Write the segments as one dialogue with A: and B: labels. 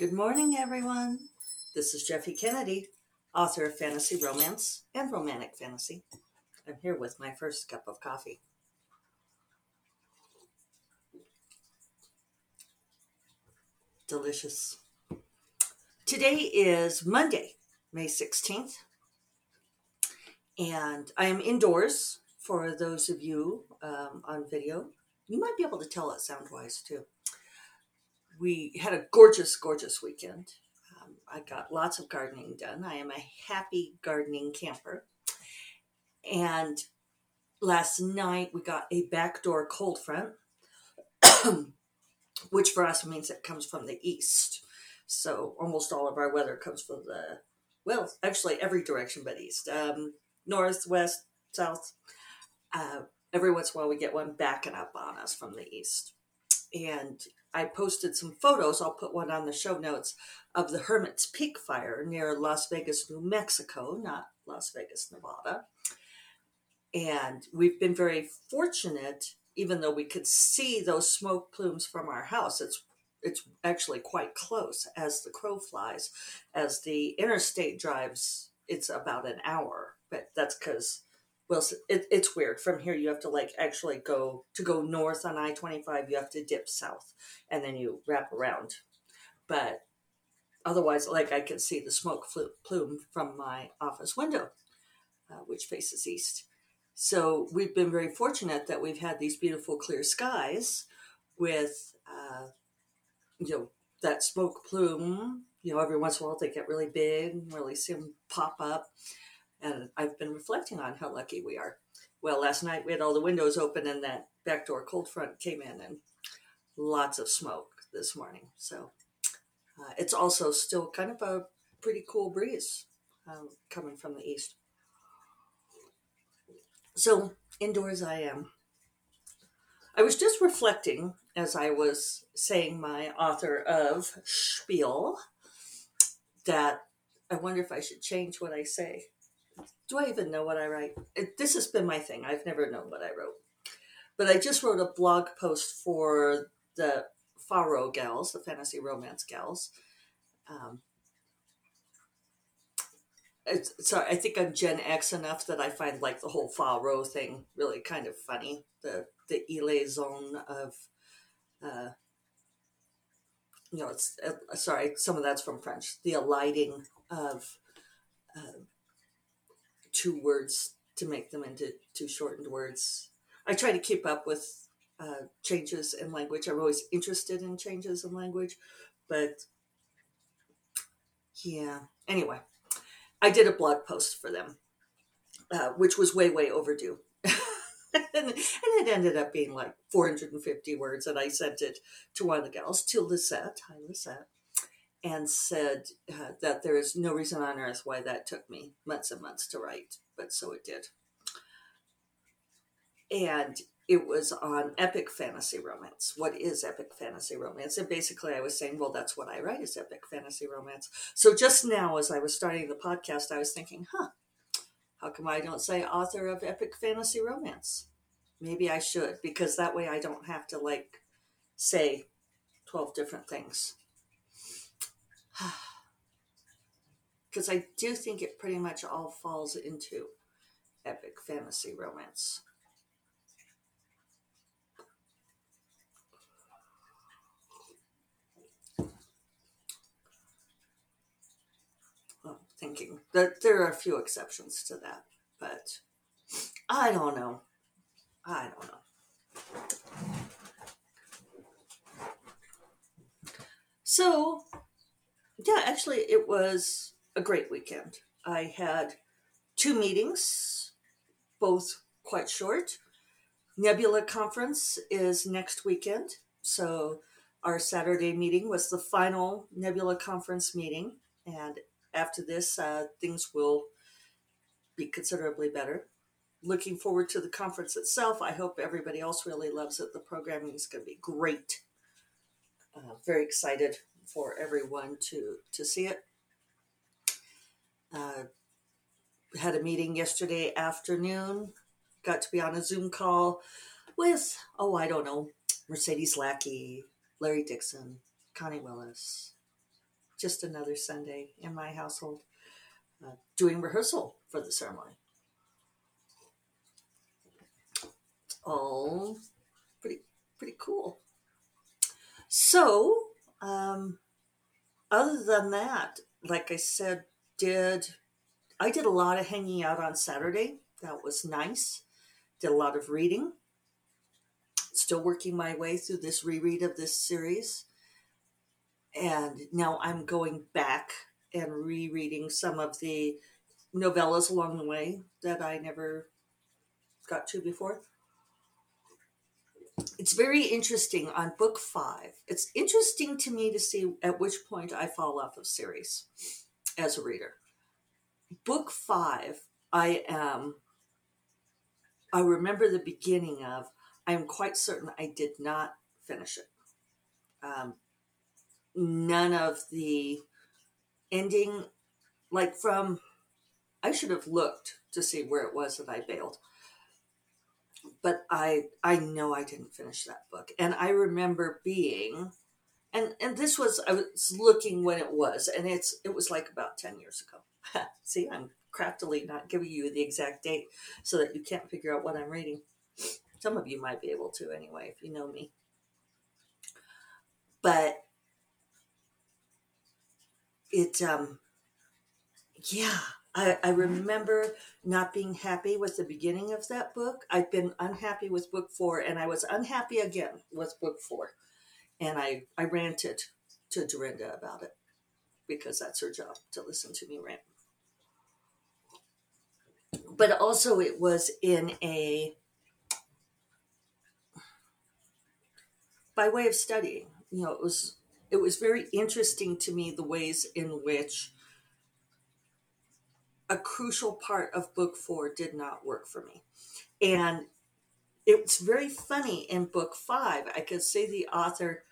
A: Good morning, everyone. This is Jeffe Kennedy, author of fantasy romance and romantic fantasy. I'm here with my first cup of coffee. Delicious. Today is Monday, May 16th, and I am indoors for those of you um, on video. You might be able to tell it sound wise too we had a gorgeous, gorgeous weekend. Um, I got lots of gardening done. I am a happy gardening camper. And last night we got a backdoor cold front, which for us means it comes from the east. So almost all of our weather comes from the, well, actually every direction but east. Um, north, west, south. Uh, every once in a while we get one backing up on us from the east. And I posted some photos. I'll put one on the show notes of the Hermit's Peak fire near Las Vegas, New Mexico, not Las Vegas, Nevada. And we've been very fortunate, even though we could see those smoke plumes from our house. It's it's actually quite close as the crow flies. As the interstate drives, it's about an hour, but that's because well it, it's weird. From here you have to like actually go to go north on i-25 you have to dip south and then you wrap around. But otherwise like i can see the smoke plume from my office window uh, which faces east. So we've been very fortunate that we've had these beautiful clear skies with uh, you know that smoke plume. You know every once in a while they get really big really see them pop up and I've been reflecting on how lucky we are. Well, last night we had all the windows open and that backdoor cold front came in and lots of smoke this morning. So uh, it's also still kind of a pretty cool breeze um, coming from the east. So indoors I am. I was just reflecting as I was saying my author of spiel that I wonder if I should change what I say do I even know what I write? It, this has been my thing. I've never known what I wrote. But I just wrote a blog post for the Faro gals, the fantasy romance gals. Um, sorry, I think I'm Gen X enough that I find like the whole Faro thing really kind of funny. The the liaison of, uh, you know, it's uh, sorry, some of that's from French. The alighting of uh, two words to make them into two shortened words. I try to keep up with uh, changes in language. I'm always interested in changes in language, but yeah. Anyway, I did a blog post for them, uh, which was way, way overdue. and, it ended up being like 450 words, and I sent it to one of the gals, to Lisette. Hi, Lisette and said uh, that there is no reason on earth why that took me months and months to write, but so it did. And it was on epic fantasy romance. What is epic fantasy romance? And basically, I was saying, well, that's what I write is epic fantasy romance. So just now, as I was starting the podcast, I was thinking, huh, how come I don't say author of epic fantasy romance? Maybe I should, because that way I don't have to like say 12 different things because I do think it pretty much all falls into epic fantasy romance. Well, thinking that there are a few exceptions to that, but I don't know. I don't know. So, yeah, actually, it was a great weekend. I had two meetings, both quite short. Nebula Conference is next weekend. So, our Saturday meeting was the final Nebula Conference meeting. And after this, uh, things will be considerably better. Looking forward to the conference itself. I hope everybody else really loves it. The programming is going to be great. Uh, very excited for everyone to to see it. Uh, had a meeting yesterday afternoon. Got to be on a Zoom call with oh I don't know Mercedes Lackey, Larry Dixon, Connie Willis, just another Sunday in my household uh, doing rehearsal for the ceremony. All pretty pretty cool. So, um, other than that, like I said, did I did a lot of hanging out on Saturday. That was nice. Did a lot of reading. Still working my way through this reread of this series. And now I'm going back and rereading some of the novellas along the way that I never got to before. It's very interesting on book five. It's interesting to me to see at which point I fall off of series as a reader. Book five, I am, I remember the beginning of, I am quite certain I did not finish it. Um, none of the ending, like from, I should have looked to see where it was that I bailed. But I I know I didn't finish that book. And I remember being and and this was I was looking when it was, and it's it was like about ten years ago. See, I'm craftily not giving you the exact date so that you can't figure out what I'm reading. Some of you might be able to anyway if you know me. But it um yeah I, I mm-hmm. remember not being happy with the beginning of that book. I've been unhappy with book four and i was unhappy again with book four. And i i ranted to dorinda about it because that's her job to listen to me rant. But also it was in a by way of studying you know it was it was very interesting to me the ways in which a crucial part of book four did not work for me. And it's very funny in book five, I could see the author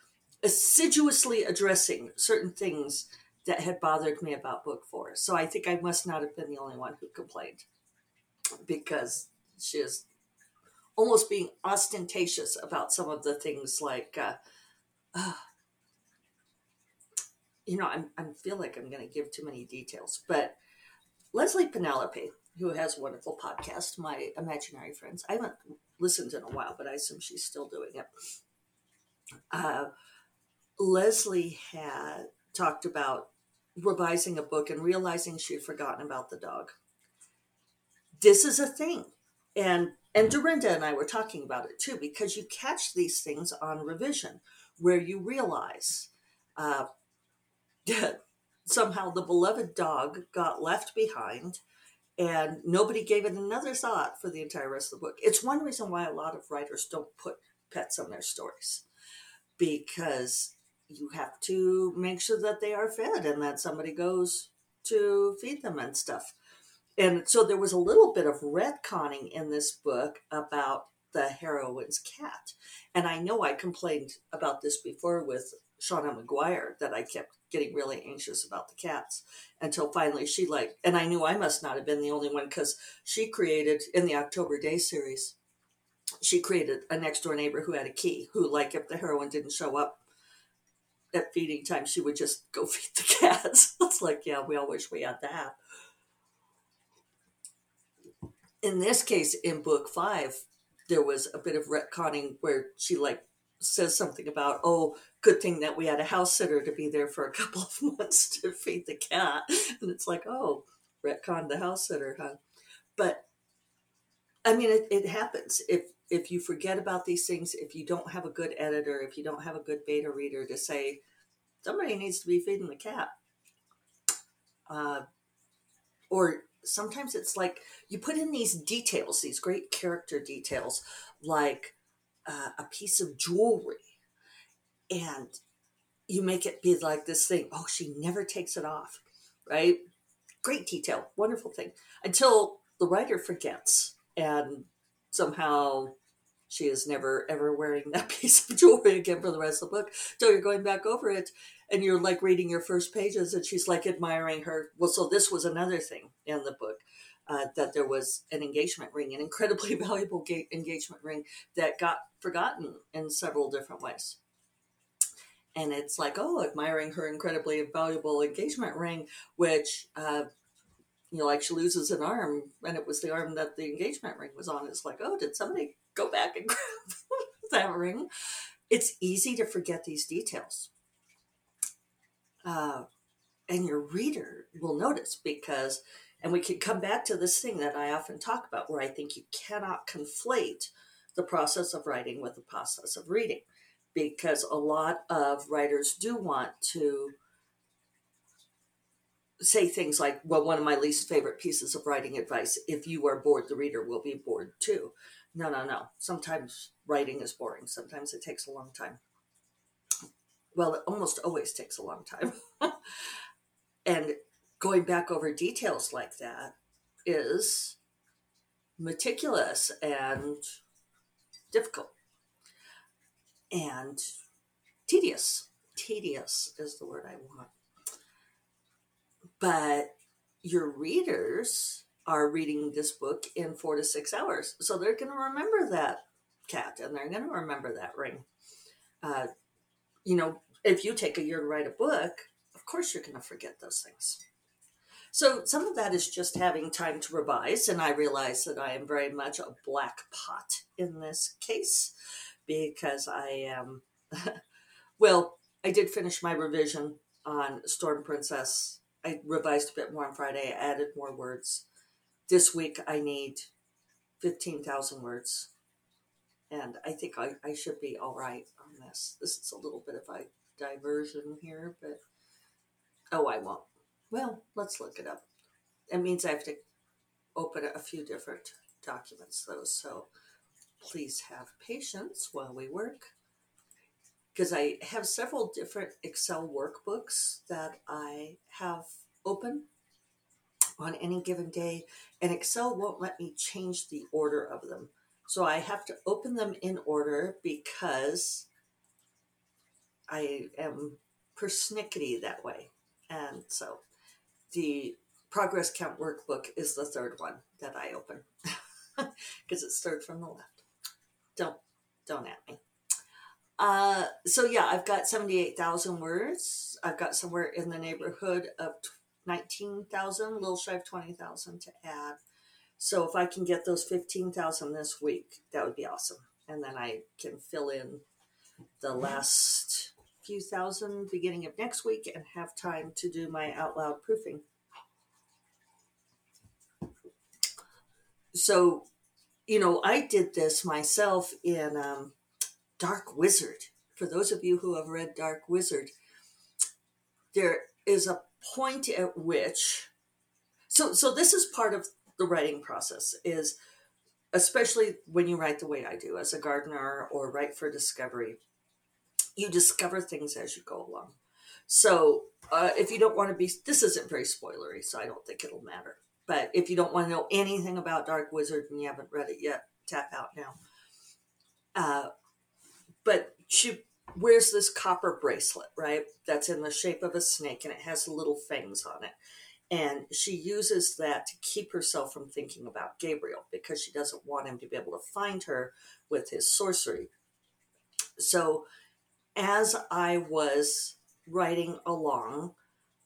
A: assiduously addressing certain things that had bothered me about book four. So I think I must not have been the only one who complained because she is almost being ostentatious about some of the things like, uh, uh, you know, I'm, I feel like I'm going to give too many details, but Leslye Penelope, who has a wonderful podcast, My Imaginary Friends. I haven't listened in a while, but I assume she's still doing it. Uh, Leslye had talked about revising a book and realizing she had forgotten about the dog. This is a thing. And and Dorinda and I were talking about it too, because you catch these things on revision where you realize uh, somehow the beloved dog got left behind and nobody gave it another thought for the entire rest of the book. It's one reason why a lot of writers don't put pets on their stories because you have to make sure that they are fed and that somebody goes to feed them and stuff. And so there was a little bit of retconning in this book about the heroine's cat. And I know I complained about this before with Seanan McGuire that I kept getting really anxious about the cats until finally she like and I knew I must not have been the only one because she created in the October Daye series she created a next door neighbor who had a key who like if the heroine didn't show up at feeding time she would just go feed the cats. It's like yeah we all wish we had that. In this case in book five there was a bit of retconning where she like says something about, oh, good thing that we had a house sitter to be there for a couple of months to feed the cat. And it's like, oh, retcon the house sitter, huh? But I mean, it, it happens. If if you forget about these things, if you don't have a good editor, if you don't have a good beta reader to say, somebody needs to be feeding the cat. Uh, or sometimes it's like you put in these details, these great character details, like uh, a piece of jewelry and you make it be like this thing. Oh, she never takes it off, right? Great detail, wonderful thing. Until the writer forgets and somehow she is never ever wearing that piece of jewelry again for the rest of the book. So you're going back over it and you're like reading your first pages and she's like admiring her. Well, so this was another thing in the book uh, that there was an engagement ring, an incredibly valuable ga- engagement ring that got forgotten in several different ways. and it's like, oh, admiring her incredibly valuable engagement ring, which, uh, you know, like she loses an arm, and it was the arm that the engagement ring was on. It's like, oh, did somebody go back and grab that ring? It's easy to forget these details. Uh, and your reader will notice because, and we can come back to this thing that I often talk about where I think you cannot conflate the process of writing with the process of reading because a lot of writers do want to say things like, well, one of my least favorite pieces of writing advice if you are bored, the reader will be bored too. No, no, no. Sometimes writing is boring, sometimes it takes a long time. Well, it almost always takes a long time. and going back over details like that is meticulous and difficult and tedious. Tedious is the word I want. But your readers are reading this book in four to six hours. So they're going to remember that cat and they're going to remember that ring. Uh, you know, if you take a year to write a book, of course you're going to forget those things. So some of that is just having time to revise, and I realize that I am very much a black pot in this case because I am, well, I did finish my revision on Storm Princess. I revised a bit more on Friday, I added more words. This week I need 15,000 words. And I think I, I should be all right on this. This is a little bit of a diversion here, but oh, I won't. Well, let's look it up. It means I have to open a few different documents, though. So please have patience while we work. Because I have several different Excel workbooks that I have open on any given day, and Excel won't let me change the order of them. So I have to open them in order because I am persnickety that way. And so the progress count workbook is the third one that I open because it's third from the left. Don't don't at me. Uh, so yeah, I've got seventy eight thousand words. I've got somewhere in the neighborhood of nineteen thousand, a little shy of twenty thousand to add. So if I can get those fifteen thousand this week, that would be awesome, and then I can fill in the last few thousand beginning of next week and have time to do my out loud proofing. So, you know, I did this myself in um, Dark Wizard. For those of you who have read Dark Wizard, there is a point at which so so this is part of the writing process is especially when you write the way I do as a gardener or write for discovery you discover things as you go along. So uh, if you don't want to be, this isn't very spoilery, so I don't think it'll matter. But if you don't want to know anything about Dark Wizard and you haven't read it yet, tap out now. Uh, but she wears this copper bracelet, right? That's in the shape of a snake and it has little fangs on it. And she uses that to keep herself from thinking about Gabriel because she doesn't want him to be able to find her with his sorcery. So as I was writing along,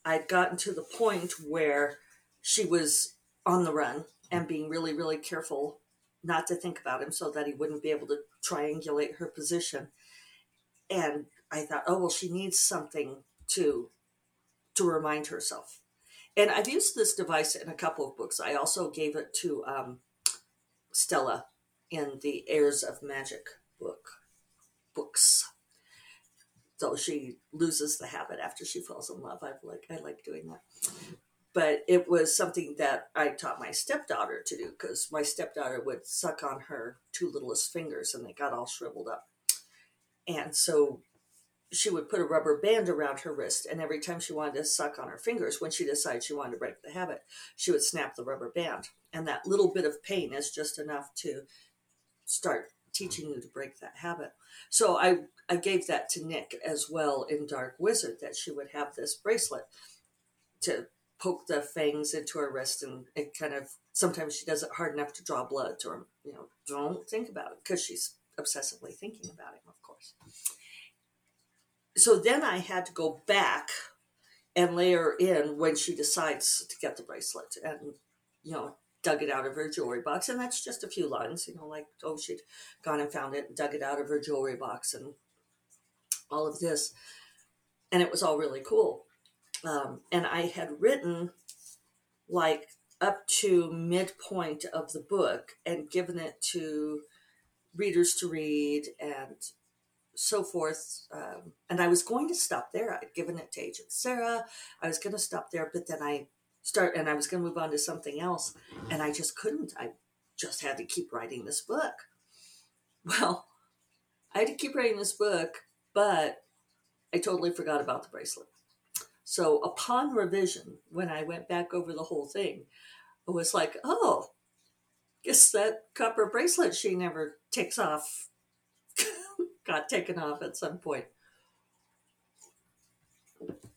A: I'd gotten to the point where she was on the run and being really, really careful not to think about him so that he wouldn't be able to triangulate her position. And I thought, oh well, she needs something to to remind herself. And I've used this device in a couple of books. I also gave it to um, Stella in the Heirs of Magic book books so she loses the habit after she falls in love. I like I like doing that. But it was something that I taught my stepdaughter to do because my stepdaughter would suck on her two littlest fingers and they got all shriveled up. And so she would put a rubber band around her wrist, and every time she wanted to suck on her fingers, when she decided she wanted to break the habit, she would snap the rubber band. And that little bit of pain is just enough to start teaching you to break that habit. So I, I gave that to Nick as well in Dark Wizard that she would have this bracelet to poke the fangs into her wrist and it kind of sometimes she does it hard enough to draw blood or you know don't think about it because she's obsessively thinking about him of course so then I had to go back and layer in when she decides to get the bracelet and you know dug it out of her jewelry box and that's just a few lines you know like oh she'd gone and found it and dug it out of her jewelry box and all of this and it was all really cool um, and i had written like up to midpoint of the book and given it to readers to read and so forth. Um, and I was going to stop there. I'd given it to Agent Sarah. I was going to stop there, but then I start and I was going to move on to something else, and I just couldn't. I just had to keep writing this book. Well, I had to keep writing this book, but I totally forgot about the bracelet. So upon revision, when I went back over the whole thing, I was like, oh, guess that copper bracelet she never takes off got taken off at some point.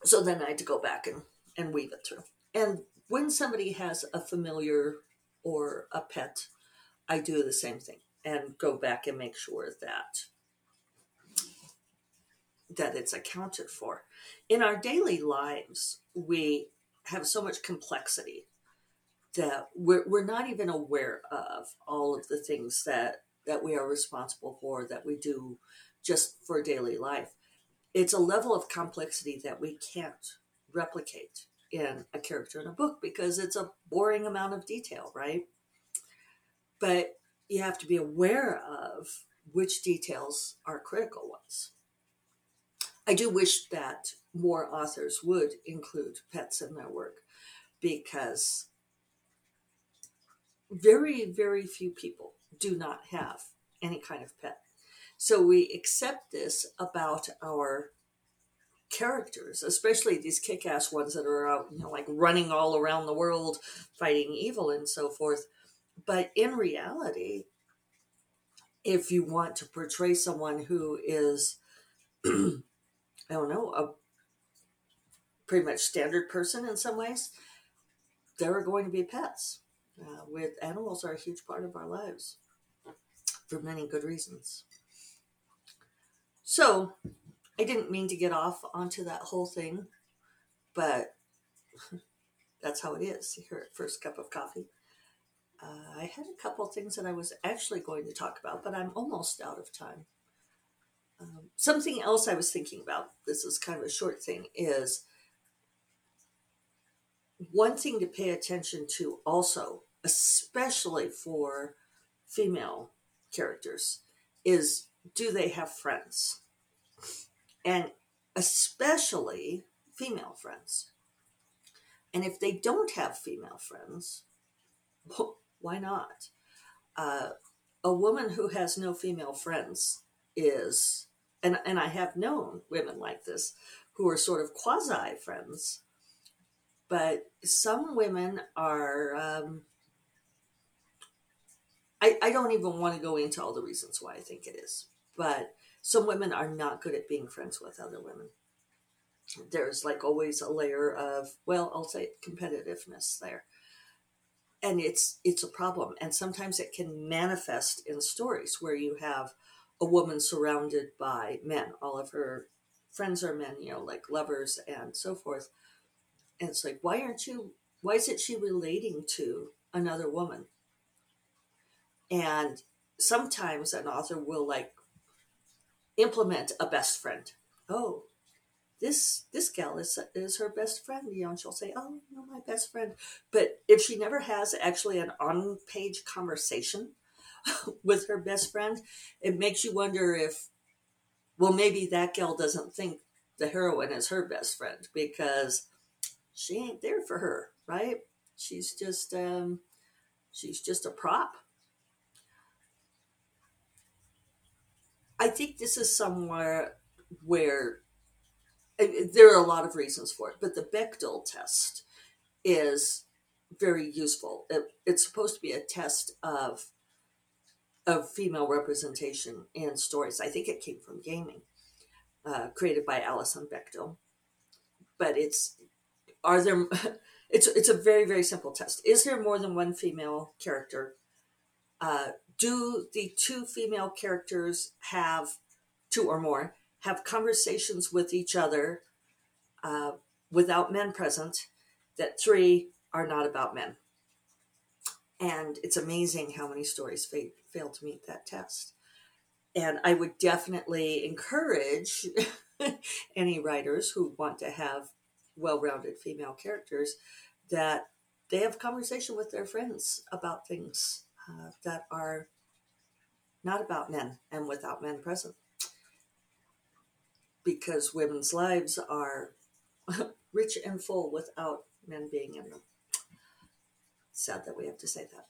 A: So then I had to go back and, and weave it through. And when somebody has a familiar or a pet, I do the same thing and go back and make sure that that it's accounted for. In our daily lives, we have so much complexity that we're, we're not even aware of all of the things that that we are responsible for that we do just for daily life. It's a level of complexity that we can't replicate in a character in a book because it's a boring amount of detail, right? But you have to be aware of which details are critical ones. I do wish that more authors would include pets in their work because very, very few people do not have any kind of pet. So we accept this about our characters, especially these kick ass ones that are out, you know, like running all around the world fighting evil and so forth. But in reality, if you want to portray someone who is, I don't know, a pretty much standard person in some ways, there are going to be pets. Uh, with animals are a huge part of our lives for many good reasons. So I didn't mean to get off onto that whole thing, but that's how it is here at First Cup of Coffee. Uh, I had a couple things that I was actually going to talk about, but I'm almost out of time. Um, something else I was thinking about, this is kind of a short thing, is one thing to pay attention to also, especially for female characters, is do they have friends? And especially female friends. And if they don't have female friends, why not? Uh, a woman who has no female friends is, and, and I have known women like this who are sort of quasi friends, but some women are. Um, I, I don't even want to go into all the reasons why I think it is but some women are not good at being friends with other women. There's like always a layer of, well, I'll say competitiveness there. And it's it's a problem. And sometimes it can manifest in stories where you have a woman surrounded by men. All of her friends are men, you know, like lovers and so forth. And it's like, why aren't you why isn't she relating to another woman? And sometimes an author will like implement a best friend. Oh, this this gal is is her best friend. You know, and she'll say, "Oh, you know, my best friend." But if she never has actually an on page conversation with her best friend, it makes you wonder if, well, maybe that gal doesn't think the heroine is her best friend because she ain't there for her, right? She's just um, she's just a prop I think this is somewhere where there are a lot of reasons for it, but the Bechdel test is very useful. It, it's supposed to be a test of of female representation in stories. I think it came from gaming, uh, created by Alison Bechdel. But it's are there? It's it's a very very simple test. Is there more than one female character? Uh, do the two female characters have two or more have conversations with each other uh, without men present, that three are not about men. And it's amazing how many stories fa- fail to meet that test. And I would definitely encourage any writers who want to have well rounded female characters that they have conversation with their friends about things uh, that are not about men and without men present. Because women's lives are rich and full without men being in them. Sad that we have to say that.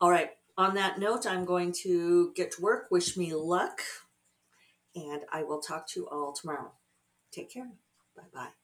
A: All right, on that note, I'm going to get to work. Wish me luck, and I will talk to you all tomorrow. Take care. Bye bye.